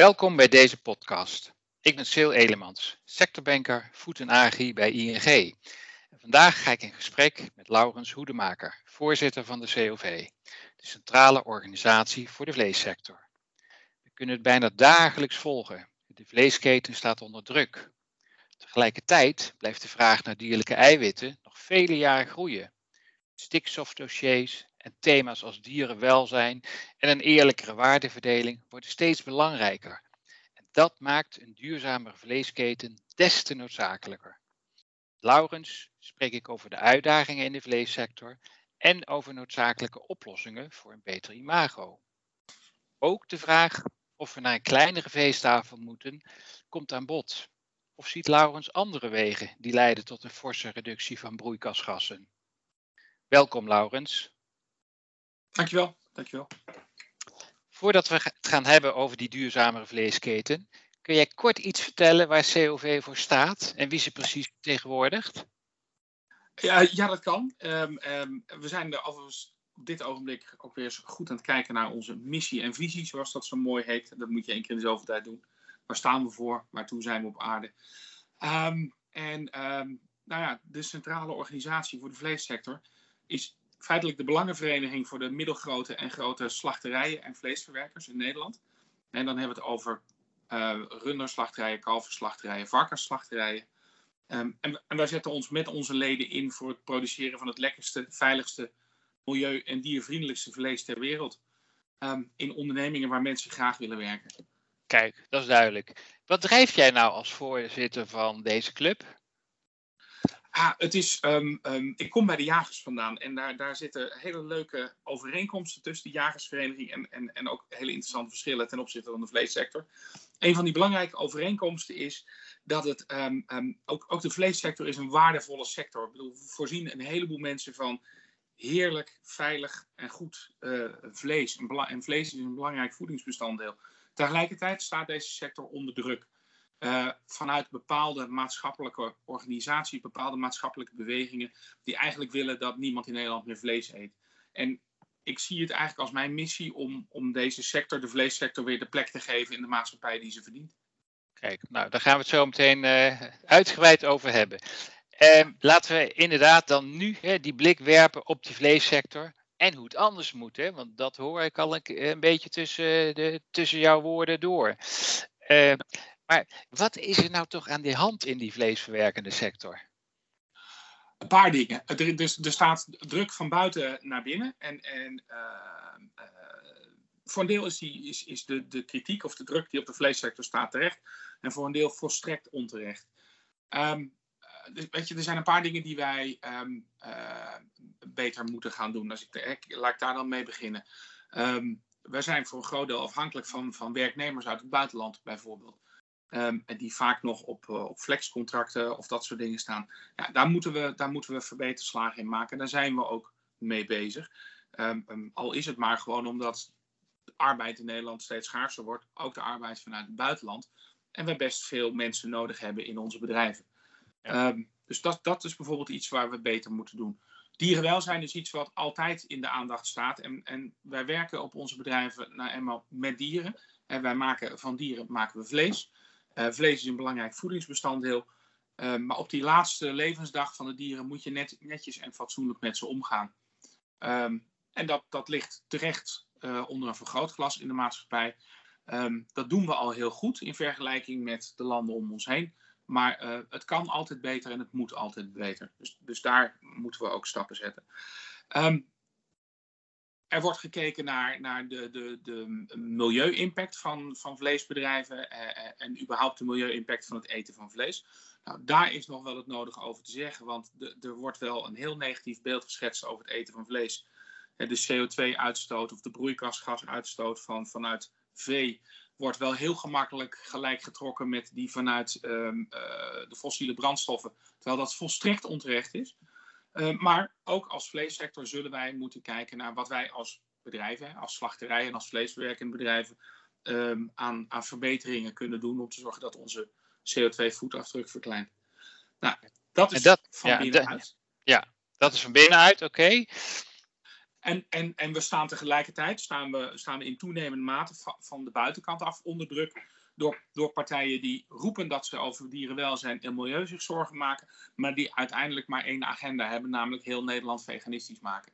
Welkom bij deze podcast. Ik ben Sil Elemans, sectorbanker Food en Agri bij ING. En vandaag ga ik in gesprek met Laurens Hoedemaker, voorzitter van de COV, de Centrale Organisatie voor de Vleessector. We kunnen het bijna dagelijks volgen. De vleesketen staat onder druk. Tegelijkertijd blijft de vraag naar dierlijke eiwitten nog vele jaren groeien. Stikstofdossiers en thema's als dierenwelzijn en een eerlijkere waardeverdeling worden steeds belangrijker. En dat maakt een duurzamere vleesketen des te noodzakelijker. Laurens spreek ik over de uitdagingen in de vleessector en over noodzakelijke oplossingen voor een beter imago. Ook de vraag of we naar een kleinere veestafel moeten, komt aan bod. Of ziet Laurens andere wegen die leiden tot een forse reductie van broeikasgassen? Welkom Laurens. Dankjewel, dankjewel. Voordat we het gaan hebben over die duurzamere vleesketen, kun jij kort iets vertellen waar COV voor staat en wie ze precies vertegenwoordigt? Ja, ja dat kan. Um, um, we zijn er overigens op dit ogenblik ook weer eens goed aan het kijken naar onze missie en visie, zoals dat zo mooi heet. Dat moet je één keer in de zoveel tijd doen. Waar staan we voor? Waartoe zijn we op aarde? Um, en nou ja, de centrale organisatie voor de vleessector is feitelijk de belangenvereniging voor de middelgrote en grote slachterijen en vleesverwerkers in Nederland. En dan hebben we het over uh, runderslachterijen, kalverslachterijen, varkensslachterijen. Um, en, en wij zetten ons met onze leden in voor het produceren van het lekkerste, veiligste, milieu- en diervriendelijkste vlees ter wereld. Um, in ondernemingen waar mensen graag willen werken. Kijk, dat is duidelijk. Wat drijf jij nou als voorzitter van deze club? Ah, het is, um, um, ik kom bij de jagers vandaan en daar, daar zitten hele leuke overeenkomsten tussen de jagersvereniging en, en, en ook hele interessante verschillen ten opzichte van de vleessector. Een van die belangrijke overeenkomsten is dat het, um, ook, ook de vleessector is een waardevolle sector. Ik bedoel, we voorzien een heleboel mensen van heerlijk, veilig en goed uh, vlees. En vlees is een belangrijk voedingsbestanddeel. Tegelijkertijd staat deze sector onder druk. Uh, vanuit bepaalde maatschappelijke organisaties, bepaalde maatschappelijke bewegingen, die eigenlijk willen dat niemand in Nederland meer vlees eet. En ik zie het eigenlijk als mijn missie om, om deze sector, de vleessector, weer de plek te geven in de maatschappij die ze verdient. Kijk, nou, daar gaan we het zo meteen uh, uitgebreid over hebben. Uh, laten we inderdaad dan nu hè, die blik werpen op die vleessector en hoe het anders moet. Hè? Want dat hoor ik al een, beetje tussen, de, tussen jouw woorden door. Uh, maar wat is er nou toch aan de hand in die vleesverwerkende sector? Een paar dingen. Er, dus, er staat druk van buiten naar binnen. En, en uh, uh, voor een deel is, die, is, is de, de kritiek of de druk die op de vleessector staat terecht. En voor een deel volstrekt onterecht. Um, dus, weet je, er zijn een paar dingen die wij uh, beter moeten gaan doen. Als ik, laat ik daar dan mee beginnen. Um, wij zijn voor een groot deel afhankelijk van, van werknemers uit het buitenland, bijvoorbeeld. Um, en die vaak nog op, uh, op flexcontracten of dat soort dingen staan. Ja, daar, moeten we, daar moeten we verbeterslagen in maken. Daar zijn we ook mee bezig. Um, um, al is het maar gewoon omdat de arbeid in Nederland steeds schaarser wordt. Ook de arbeid vanuit het buitenland. En we best veel mensen nodig hebben in onze bedrijven. Ja. dus dat, dat is bijvoorbeeld iets waar we beter moeten doen. Dierenwelzijn is iets wat altijd in de aandacht staat. En, en wij werken op onze bedrijven nou eenmaal met dieren. En wij maken van dieren maken we vlees. Uh, vlees is een belangrijk voedingsbestanddeel. Uh, maar op die laatste levensdag van de dieren moet je net, netjes en fatsoenlijk met ze omgaan. Um, en dat, dat ligt terecht uh, onder een vergrootglas in de maatschappij. Um, dat doen we al heel goed in vergelijking met de landen om ons heen. Maar het kan altijd beter en het moet altijd beter. Dus, dus daar moeten we ook stappen zetten. Um, er wordt gekeken naar, naar de, de, de milieu-impact van, van vleesbedrijven eh, en überhaupt de milieu-impact van het eten van vlees. Nou, daar is nog wel het nodige over te zeggen, want de, er wordt wel een heel negatief beeld geschetst over het eten van vlees. De CO2-uitstoot of de broeikasgasuitstoot van, vanuit vee wordt wel heel gemakkelijk gelijk getrokken met die vanuit um, uh, de fossiele brandstoffen, terwijl dat volstrekt onterecht is. Uh, maar ook als vleessector zullen wij moeten kijken naar wat wij als bedrijven, als slachterijen en als vleesverwerkende bedrijven, um, aan, aan, verbeteringen kunnen doen om te zorgen dat onze CO2-voetafdruk verkleint. Nou, dat is dat, van ja, binnenuit. Ja, dat is van binnenuit, oké. Okay. En, en, en we staan tegelijkertijd staan we, staan we in toenemende mate van de buitenkant af onder druk door, door partijen die roepen dat ze over dierenwelzijn en milieu zich zorgen maken, maar die uiteindelijk maar één agenda hebben, namelijk heel Nederland veganistisch maken.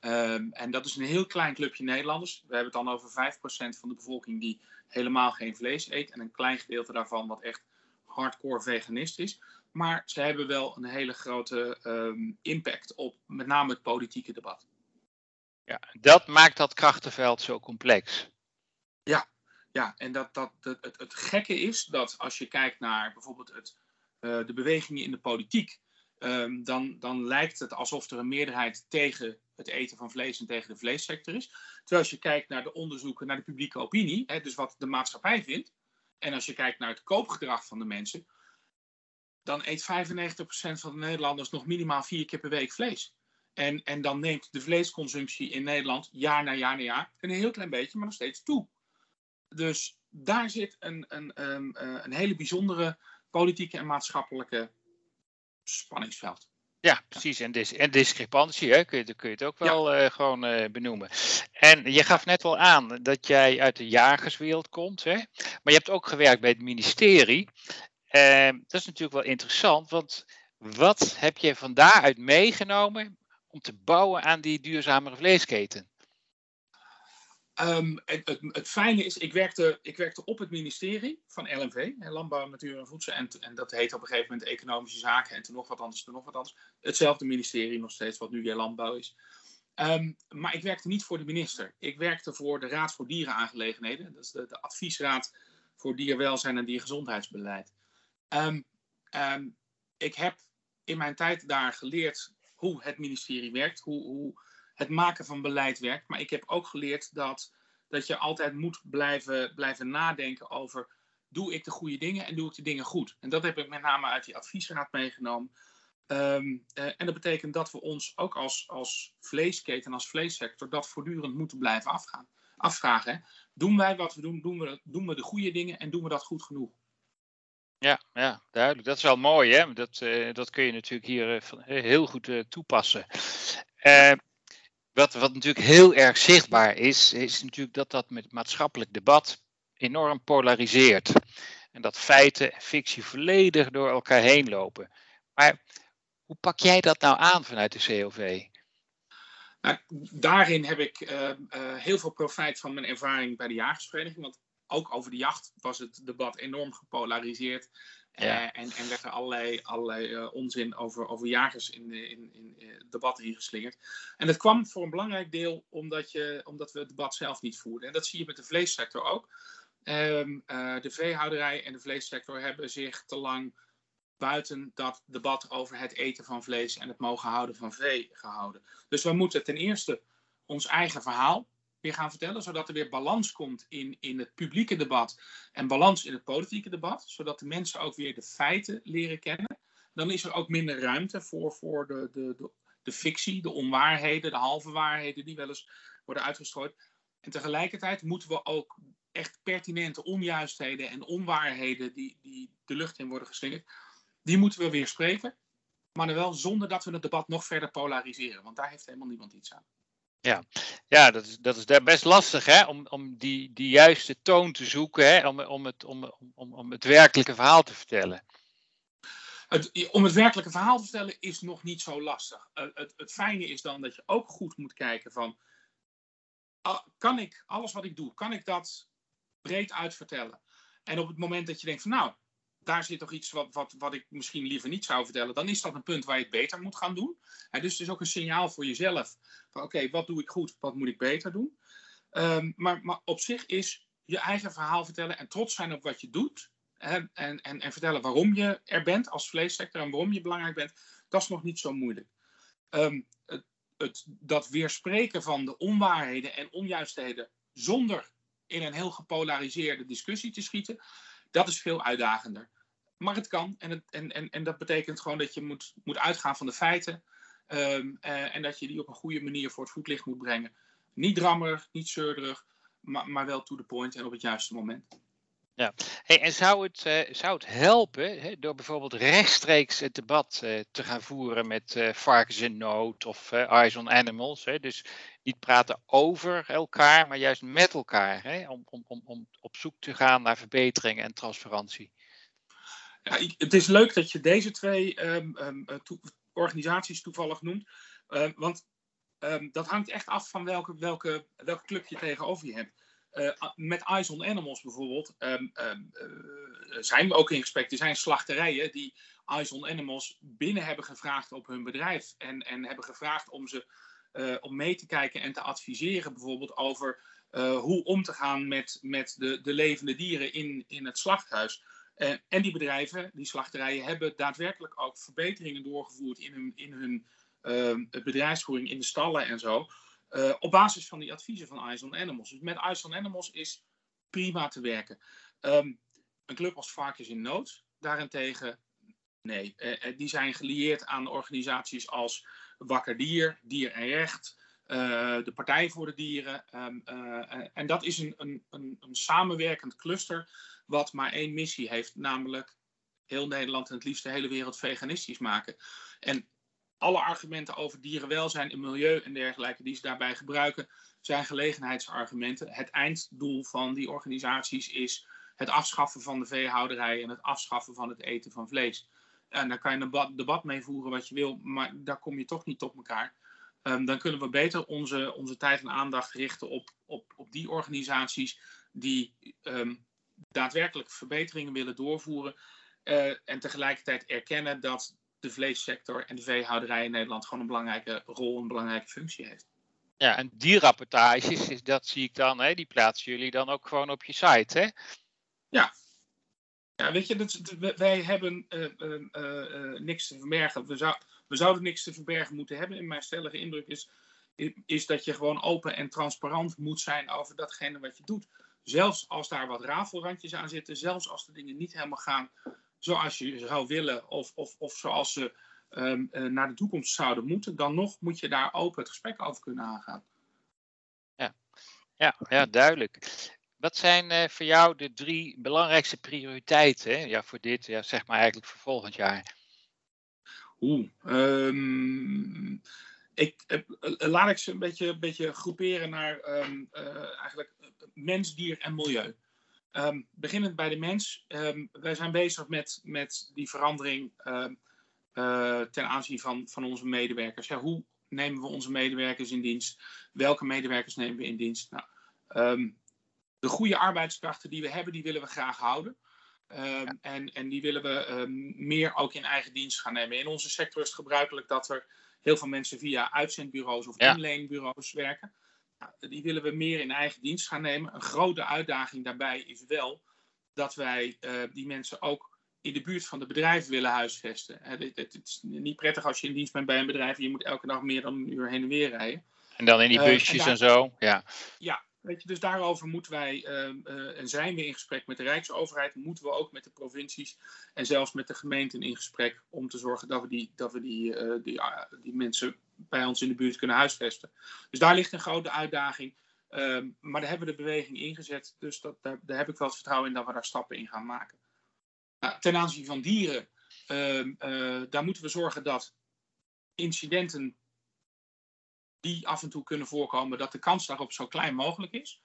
Um, en dat is een heel klein clubje Nederlanders. We hebben het dan over 5% van de bevolking die helemaal geen vlees eet. En een klein gedeelte daarvan wat echt hardcore veganist is. Maar ze hebben wel een hele grote um, impact op met name het politieke debat. Ja, dat maakt dat krachtenveld zo complex. Ja, ja en dat, dat, het, het, gekke is dat als je kijkt naar bijvoorbeeld het, uh, de bewegingen in de politiek. Um, dan, dan lijkt het alsof er een meerderheid tegen het eten van vlees en tegen de vleessector is. Terwijl als je kijkt naar de onderzoeken naar de publieke opinie, hè, dus wat de maatschappij vindt, en als je kijkt naar het koopgedrag van de mensen, dan eet 95% van de Nederlanders nog minimaal vier keer per week vlees. En, en dan neemt de vleesconsumptie in Nederland jaar na jaar na jaar een heel klein beetje, maar nog steeds toe. Dus daar zit een, een, een, eh, een hele bijzondere politieke en maatschappelijke spanningsveld. Ja, precies. En, dis en discrepantie, hè, kun, je, kun je het ook wel ja. uh, gewoon uh, benoemen. En je gaf net wel aan dat jij uit de jagerswereld komt, hè? maar je hebt ook gewerkt bij het ministerie. Uh, dat is natuurlijk wel interessant, want wat heb je van daaruit meegenomen om te bouwen aan die duurzamere vleesketen? Um, het, het, fijne is, ik werkte, ik werkte op het ministerie van LNV, Landbouw, Natuur en Voedsel. En, en dat heet op een gegeven moment Economische Zaken en toen nog wat anders, toen nog wat anders. Hetzelfde ministerie nog steeds, wat nu weer Landbouw is. Um, maar ik werkte niet voor de minister. Ik werkte voor de Raad voor Dierenaangelegenheden. Dat is de, de Adviesraad voor Dierwelzijn en Diergezondheidsbeleid. Um, ik heb in mijn tijd daar geleerd hoe het ministerie werkt, hoe, hoe het maken van beleid werkt. Maar ik heb ook geleerd dat, dat je altijd moet blijven, blijven nadenken over doe ik de goede dingen en doe ik de dingen goed. En dat heb ik met name uit die adviesraad meegenomen. Um, uh, en dat betekent dat we ons ook als, als vleesketen, als vleessector, dat voortdurend moeten blijven afgaan, afvragen. Doen wij wat we doen, doen we, doen we de goede dingen en doen we dat goed genoeg? Ja, ja, duidelijk. Dat is wel mooi, hè? Dat, uh, dat kun je natuurlijk hier uh, heel goed uh, toepassen. Wat, wat natuurlijk heel erg zichtbaar is, is natuurlijk dat dat met maatschappelijk debat enorm polariseert. En dat feiten en fictie volledig door elkaar heen lopen. Maar hoe pak jij dat nou aan vanuit de COV? Nou, daarin heb ik heel veel profijt van mijn ervaring bij de jagersvereniging. Want ook over de jacht was het debat enorm gepolariseerd. Ja. Uh, en, en werd er allerlei, allerlei uh, onzin over, over jagers in, in, in, in het debat ingeslingerd. En dat kwam voor een belangrijk deel omdat, je, omdat we het debat zelf niet voerden. En dat zie je met de vleessector ook. Uh, de veehouderij en de vleessector hebben zich te lang buiten dat debat over het eten van vlees en het mogen houden van vee gehouden. Dus we moeten ten eerste ons eigen verhaal weer gaan vertellen, zodat er weer balans komt in, in het publieke debat en balans in het politieke debat, zodat de mensen ook weer de feiten leren kennen. Dan is er ook minder ruimte voor, voor de, de, de, de fictie, de onwaarheden, de halve waarheden die wel eens worden uitgestrooid. En tegelijkertijd moeten we ook echt pertinente onjuistheden en onwaarheden die, die de lucht in worden geslingerd, die moeten we weer spreken. Maar dan wel zonder dat we het debat nog verder polariseren, want daar heeft helemaal niemand iets aan. Ja, ja dat, is, dat is best lastig hè? om, om die, die juiste toon te zoeken, hè? Om, om, het, om, om, om het werkelijke verhaal te vertellen. Het, om het werkelijke verhaal te vertellen is nog niet zo lastig. Uh, het, het fijne is dan dat je ook goed moet kijken van, uh, kan ik alles wat ik doe, kan ik dat breed uitvertellen? En op het moment dat je denkt van nou, daar zit toch iets wat, wat, wat ik misschien liever niet zou vertellen, dan is dat een punt waar je het beter moet gaan doen. En dus het is ook een signaal voor jezelf oké, wat doe ik goed, wat moet ik beter doen? Um, maar, maar op zich is je eigen verhaal vertellen en trots zijn op wat je doet. En, en, en, en vertellen waarom je er bent als vleessector en waarom je belangrijk bent, dat is nog niet zo moeilijk. Um, het, het, dat weerspreken van de onwaarheden en onjuistheden zonder in een heel gepolariseerde discussie te schieten, dat is veel uitdagender. Maar het kan. En, het, en, en, en dat betekent gewoon dat je moet, moet uitgaan van de feiten. Um, uh, en dat je die op een goede manier voor het voetlicht moet brengen. Niet drammerig, niet zeurderig, maar, maar wel to the point en op het juiste moment. Ja, hey, en zou het, uh, zou het helpen hè, door bijvoorbeeld rechtstreeks het debat uh, te gaan voeren met uh, varkens in nood of eyes on animals? Hè? Dus niet praten over elkaar, maar juist met elkaar. Hè? Om, om, om, om op zoek te gaan naar verbeteringen en transparantie. Het is leuk dat je deze twee um, um, to organisaties toevallig noemt. Uh, want dat hangt echt af van welke, welke, club je tegenover je hebt. Uh, met Eyes on Animals bijvoorbeeld uh, zijn we ook in gesprek. Er zijn slachterijen die Eyes on Animals binnen hebben gevraagd op hun bedrijf. En, en hebben gevraagd om ze om mee te kijken en te adviseren bijvoorbeeld over hoe om te gaan met, met de, de levende dieren in, in het slachthuis. En die bedrijven, die slachterijen, hebben daadwerkelijk ook verbeteringen doorgevoerd in hun, in hun bedrijfsvoering in de stallen en zo. Uh, op basis van die adviezen van Eyes on Animals. Dus met Eyes on Animals is prima te werken. Um, een club als Varkens in Nood, daarentegen, nee. Die zijn gelieerd aan organisaties als Wakker Dier, Dier en Recht, de Partij voor de Dieren. Um, en dat is een, een, een, samenwerkend cluster wat maar één missie heeft, namelijk heel Nederland en het liefst de hele wereld veganistisch maken. En alle argumenten over dierenwelzijn en milieu en dergelijke die ze daarbij gebruiken, zijn gelegenheidsargumenten. Het einddoel van die organisaties is het afschaffen van de veehouderij en het afschaffen van het eten van vlees. En daar kan je een debat mee voeren wat je wil, maar daar kom je toch niet op elkaar. Um, dan kunnen we beter onze, onze tijd en aandacht richten op, op, op die organisaties die um, daadwerkelijk verbeteringen willen doorvoeren. Uh, en tegelijkertijd erkennen dat de vleessector en de veehouderij in Nederland gewoon een belangrijke rol, een belangrijke functie heeft. Ja, en die rapportages, dat zie ik dan, hè, die plaatsen jullie dan ook gewoon op je site, hè? Ja. Ja, weet je, dat, wij hebben uh, uh, uh, niks te verbergen. We, zou, we zouden niks te verbergen moeten hebben. En mijn stellige indruk is, is dat je gewoon open en transparant moet zijn over datgene wat je doet. Zelfs als daar wat rafelrandjes aan zitten, zelfs als de dingen niet helemaal gaan zoals je zou willen of, of, of zoals ze um, uh, naar de toekomst zouden moeten, dan nog moet je daar open het gesprek over kunnen aangaan. Ja, ja, ja duidelijk. Wat zijn uh, voor jou de drie belangrijkste prioriteiten ja, voor dit, ja, zeg maar eigenlijk voor volgend jaar? Oeh, um, ik, uh, laat ik ze een beetje, een beetje groeperen naar um, eigenlijk mens, dier en milieu. Um, beginnend bij de mens. Um, wij zijn bezig met, met die verandering um, uh, ten aanzien van, van onze medewerkers. Ja, hoe nemen we onze medewerkers in dienst? Welke medewerkers nemen we in dienst? Nou, de goede arbeidskrachten die we hebben, die willen we graag houden. Ja. en, en die willen we meer ook in eigen dienst gaan nemen. In onze sector is het gebruikelijk dat er heel veel mensen via uitzendbureaus of ja. inleenbureaus werken die willen we meer in eigen dienst gaan nemen. Een grote uitdaging daarbij is wel dat wij uh, die mensen ook in de buurt van de bedrijven willen huisvesten. Het, het, het, is niet prettig als je in dienst bent bij een bedrijf en je moet elke dag meer dan een uur heen en weer rijden. En dan in die busjes uh, en, daar, en, zo, ja. Ja, Weet je, dus daarover moeten wij, uh, uh, en zijn we in gesprek met de Rijksoverheid, moeten we ook met de provincies en zelfs met de gemeenten in gesprek om te zorgen dat we die, dat we die, die, die mensen bij ons in de buurt kunnen huisvesten. Dus daar ligt een grote uitdaging. Ehm, maar daar hebben we de beweging ingezet, dus dat, daar, daar, heb ik wel het vertrouwen in dat we daar stappen in gaan maken. Nou, ten aanzien van dieren, ehm, daar moeten we zorgen dat incidenten die af en toe kunnen voorkomen, dat de kans daarop zo klein mogelijk is.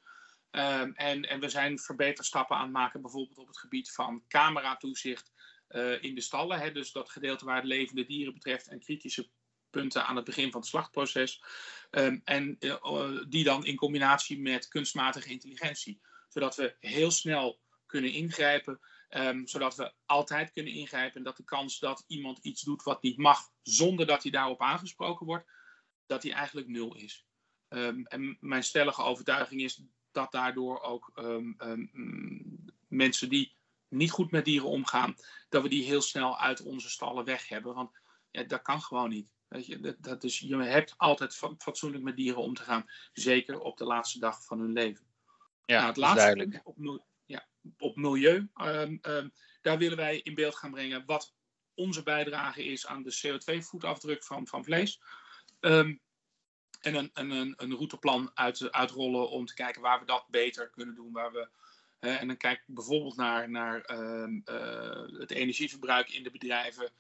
Um, en, en we zijn verbeterstappen aan het maken, bijvoorbeeld op het gebied van cameratoezicht uh, in de stallen. Hè, dus dat gedeelte waar het levende dieren betreft en kritische punten aan het begin van het slachtproces. Um, en uh, die dan in combinatie met kunstmatige intelligentie. Zodat we heel snel kunnen ingrijpen. Um, zodat we altijd kunnen ingrijpen. En dat de kans dat iemand iets doet wat niet mag, zonder dat hij daarop aangesproken wordt, dat die eigenlijk nul is. Um, en mijn stellige overtuiging is dat daardoor ook mensen die niet goed met dieren omgaan, dat we die heel snel uit onze stallen weg hebben. Want ja, dat kan gewoon niet. Weet je, dat, dat is, je hebt altijd fatsoenlijk met dieren om te gaan. Zeker op de laatste dag van hun leven. Ja, nou, het laatste duidelijk. Op, ja, op milieu, daar willen wij in beeld gaan brengen wat onze bijdrage is aan de CO2-voetafdruk van, van vlees. Um, en een, een, een routeplan uit, uitrollen om te kijken waar we dat beter kunnen doen. Waar we en dan kijk ik bijvoorbeeld naar, naar ehm, het energieverbruik in de bedrijven,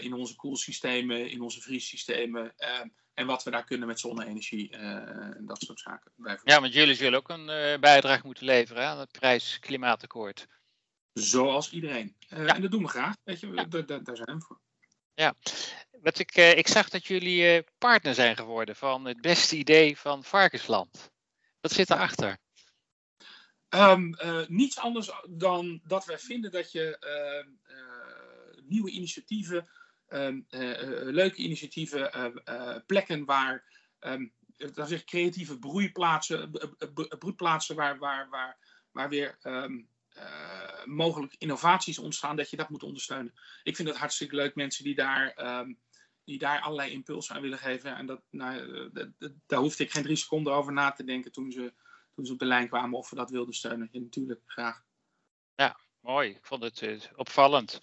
in onze koelsystemen, in onze vriessystemen. Ehm, en wat we daar kunnen met zonne-energie en dat soort zaken. Ja, want jullie zullen ook een bijdrage moeten leveren aan het prijs-klimaatakkoord. Zoals iedereen. En dat doen we graag. Weet je, ja. daar zijn we voor. Ja, wat ik, ik zag dat jullie partner zijn geworden van het beste idee van Varkensland. Wat zit daarachter? Um, uh, niets anders dan dat wij vinden dat je ehm, nieuwe initiatieven, um, leuke initiatieven, plekken waar dat zeg, creatieve broeiplaatsen, broedplaatsen waar, waar, waar, waar weer uh, mogelijk innovaties ontstaan, dat je dat moet ondersteunen. Ik vind het hartstikke leuk, mensen die daar, um, die daar allerlei impulsen aan willen geven. En dat, nou, eh, daar hoefde ik geen drie seconden over na te denken toen ze, toen ze op de lijn kwamen of we dat wilden steunen. Ja, natuurlijk, graag. Ja, mooi. Ik vond het opvallend.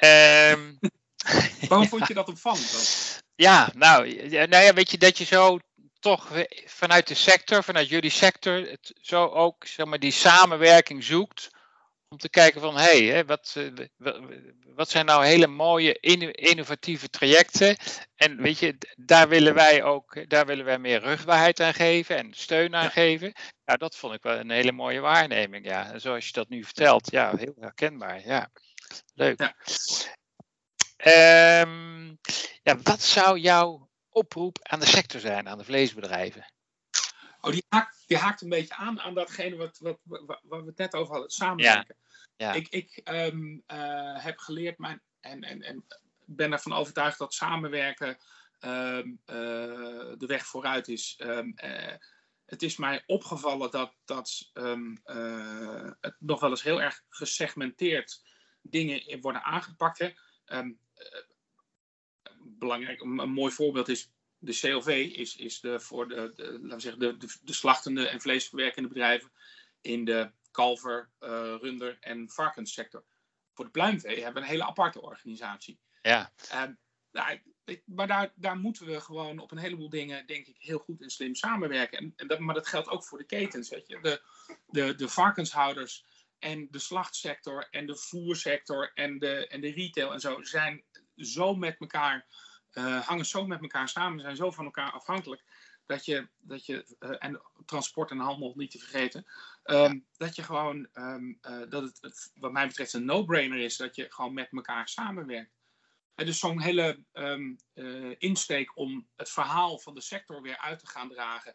Um, Waarom vond je dat opvallend dan? Ja, nou, nou ja, weet je, dat je zo toch vanuit de sector, vanuit jullie sector, het zo ook zeg maar, die samenwerking zoekt om te kijken van hé, hey, wat, eh, wat zijn nou hele mooie innovatieve trajecten. En weet je, daar willen wij ook daar willen wij meer rugbaarheid aan geven en steun aan geven. Ja, dat vond ik wel een hele mooie waarneming. Ja, en zoals je dat nu vertelt, ja, heel herkenbaar. Ja, leuk. Ja. Um, ja, wat zou jouw oproep aan de sector zijn, aan de vleesbedrijven? Oh, die haakt, die haakt een beetje aan aan datgene wat, wat, wat, wat we het net over hadden, samenwerken. Ja. Ik, ik um, uh, heb geleerd mijn, en, en, en ben ervan overtuigd dat samenwerken um, uh, de weg vooruit is. Um, uh, het is mij opgevallen dat, dat het nog wel eens heel erg gesegmenteerd dingen worden aangepakt. Hè. belangrijk, een mooi voorbeeld is de CLV is, is de, voor de, de, laten we zeggen, de, de, de, slachtende en vleesverwerkende bedrijven in de kalver, uh, runder en varkenssector. Voor de pluimvee hebben we een hele aparte organisatie. Ja. Uh, nou, maar daar, daar moeten we gewoon op een heleboel dingen, denk ik, heel goed en slim samenwerken. En, en dat, maar dat geldt ook voor de ketens. Weet je? De, de, de varkenshouders en de slachtsector en de voersector en de, en de retail en zo zijn zo met elkaar uh, hangen zo met elkaar samen, zijn zo van elkaar afhankelijk. Dat je, dat je uh, en transport en handel niet te vergeten, um, dat je gewoon, um, uh, dat het, wat mij betreft een no-brainer is, dat je gewoon met elkaar samenwerkt. En dus zo'n hele um, insteek om het verhaal van de sector weer uit te gaan dragen.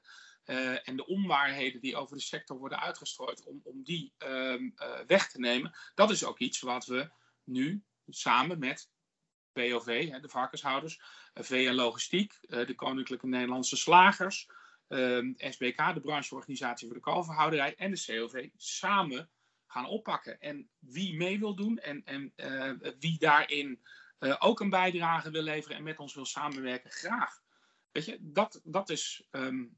En de onwaarheden die over de sector worden uitgestrooid, om, om die weg te nemen. Dat is ook iets wat we nu samen met POV, de varkenshouders, eh, VN Logistiek, eh, de Koninklijke Nederlandse Slagers, ehm, SBK, de brancheorganisatie voor de kalverhouderij en de COV samen gaan oppakken. En wie mee wil doen en, en eh, wie daarin ook een bijdrage wil leveren en met ons wil samenwerken, graag. Weet je, dat, dat is um,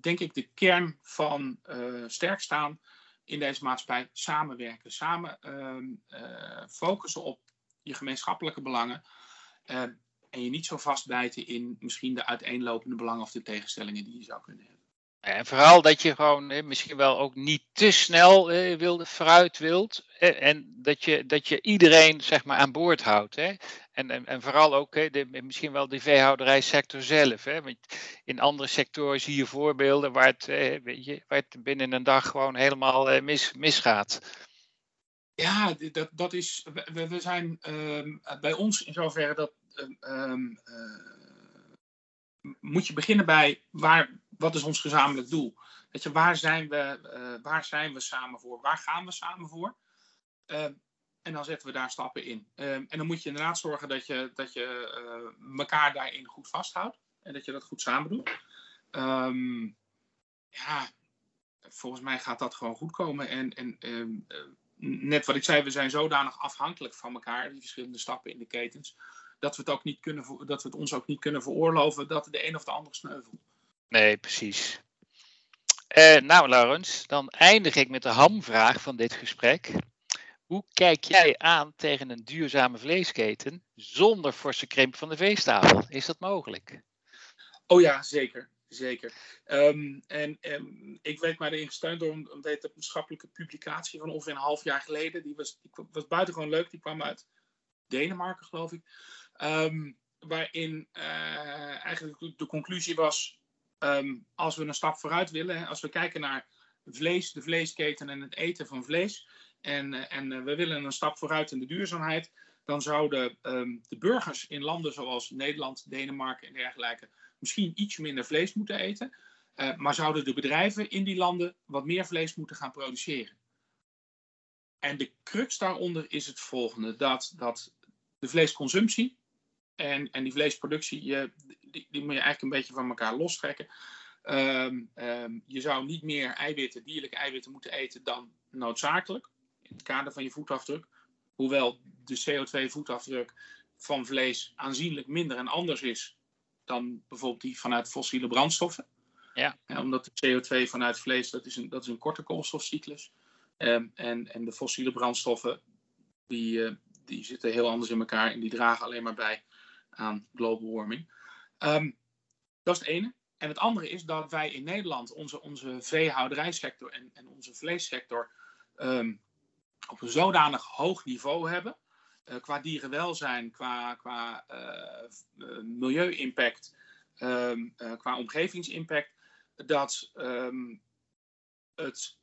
denk ik de kern van sterk staan in deze maatschappij. Samenwerken, samen um, focussen op je gemeenschappelijke belangen. En je niet zo vastbijten in misschien de uiteenlopende belangen of de tegenstellingen die je zou kunnen hebben. En vooral dat je gewoon misschien wel ook niet te snel eh, wilde, vooruit wilt. Eh, en dat je, dat je iedereen zeg maar aan boord houdt. Hè? En, en, en vooral ook de, misschien wel de veehouderijsector zelf. Hè? Want in andere sectoren zie je voorbeelden waar het, weet je, waar het binnen een dag gewoon helemaal mis, misgaat. Ja, dat, dat is. We, we zijn uh, bij ons in zoverre dat. Uh, moet je beginnen bij waar, wat is ons gezamenlijk doel? Weet je, waar zijn we, uh, waar zijn we samen voor? Waar gaan we samen voor? Ehm, en dan zetten we daar stappen in. en dan moet je inderdaad zorgen dat je, dat je uh, elkaar daarin goed vasthoudt. En dat je dat goed samen doet. ja, volgens mij gaat dat gewoon goed komen. En, en net wat ik zei, we zijn zodanig afhankelijk van elkaar, die verschillende stappen in de ketens, dat we het, ook niet kunnen, dat we het ons ook niet kunnen veroorloven dat de een of de ander sneuvelt. Nee, precies. Uh, nou, Laurens, dan eindig ik met de hamvraag van dit gesprek. Hoe kijk jij aan tegen een duurzame vleesketen zonder forse krimp van de veestapel? Is dat mogelijk? Oh ja, zeker. Zeker. Um, en um, ik werd mij erin gesteund door een, wetenschappelijke publicatie van ongeveer een half jaar geleden. Die was, die was buitengewoon leuk. Die kwam uit Denemarken, geloof ik. Um, waarin uh, eigenlijk de conclusie was: als we een stap vooruit willen, als we kijken naar vlees, de vleesketen en het eten van vlees. En, uh, en uh, we willen een stap vooruit in de duurzaamheid. Dan zouden de burgers in landen zoals Nederland, Denemarken en dergelijke misschien iets minder vlees moeten eten. Uh, maar zouden de bedrijven in die landen wat meer vlees moeten gaan produceren. En de crux daaronder is het volgende: dat, dat de vleesconsumptie en, en die vleesproductie, je, die, die, moet je eigenlijk een beetje van elkaar lostrekken. Um, um, je zou niet meer eiwitten, dierlijke eiwitten moeten eten dan noodzakelijk in het kader van je voetafdruk. Hoewel de CO2-voetafdruk van vlees aanzienlijk minder en anders is dan bijvoorbeeld die vanuit fossiele brandstoffen. Ja. omdat de CO2 vanuit vlees, dat is een, dat is een korte koolstofcyclus. Um, en, en de fossiele brandstoffen, die, uh, die zitten heel anders in elkaar en die dragen alleen maar bij aan global warming. Um, dat is het ene. En het andere is dat wij in Nederland onze, onze veehouderijsector en, en onze vleessector um, op een zodanig hoog niveau hebben uh, qua dierenwelzijn, qua, qua uh, milieu-impact, um, qua omgevingsimpact, dat het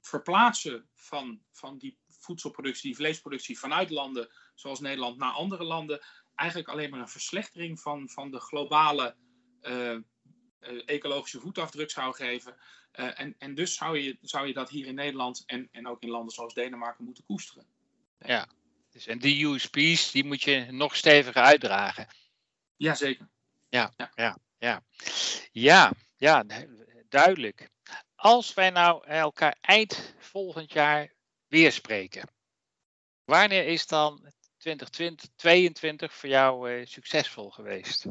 verplaatsen van, van die voedselproductie, die vleesproductie vanuit landen zoals Nederland naar andere landen, eigenlijk alleen maar een verslechtering van, van de globale uh, ecologische voetafdruk zou geven. Uh, en, en dus zou je, zou je dat hier in Nederland en, en ook in landen zoals Denemarken moeten koesteren. Ja, dus, en die USP's, die moet je nog steviger uitdragen. Jazeker. Ja, ja, ja. Ja, ja, ja duidelijk. Als wij nou elkaar eind volgend jaar weer spreken, wanneer is dan 2022 voor jou uh, succesvol geweest?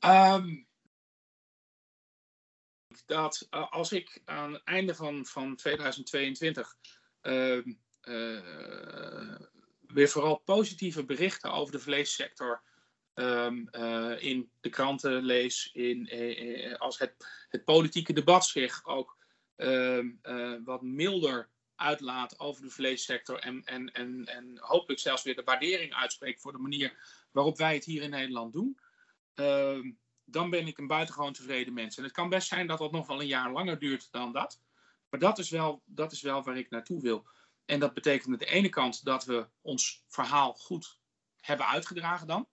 Um, dat uh, als ik aan het einde van, van 2022 uh, uh, weer vooral positieve berichten over de vleessector uh, in de kranten lees, in, als het, het, politieke debat zich ook wat milder uitlaat over de vleessector en, en, en, en hopelijk zelfs weer de waardering uitspreekt voor de manier waarop wij het hier in Nederland doen, um, dan ben ik een buitengewoon tevreden mens. En het kan best zijn dat dat nog wel een jaar langer duurt dan dat. Maar dat is wel, dat is wel waar ik naartoe wil. En dat betekent aan de ene kant dat we ons verhaal goed hebben uitgedragen dan.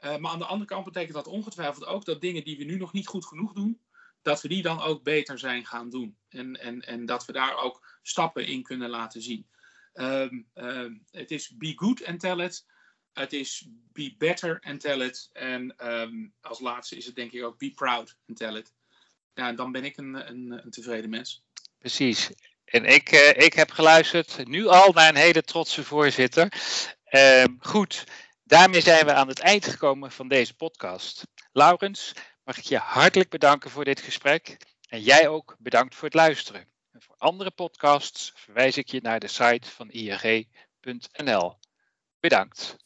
Uh, maar aan de andere kant betekent dat ongetwijfeld ook dat dingen die we nu nog niet goed genoeg doen, dat we die dan ook beter zijn gaan doen. En, en, en dat we daar ook stappen in kunnen laten zien. Um, um, het is be good and tell it. Het is be better and tell it. En um, als laatste is het denk ik ook be proud and tell it. Ja, dan ben ik een, een, een tevreden mens. Precies. En ik, uh, ik heb geluisterd nu al naar een hele trotse voorzitter. Goed, daarmee zijn we aan het eind gekomen van deze podcast. Laurens, mag ik je hartelijk bedanken voor dit gesprek. En jij ook bedankt voor het luisteren. En voor andere podcasts verwijs ik je naar de site van ing.nl. Bedankt.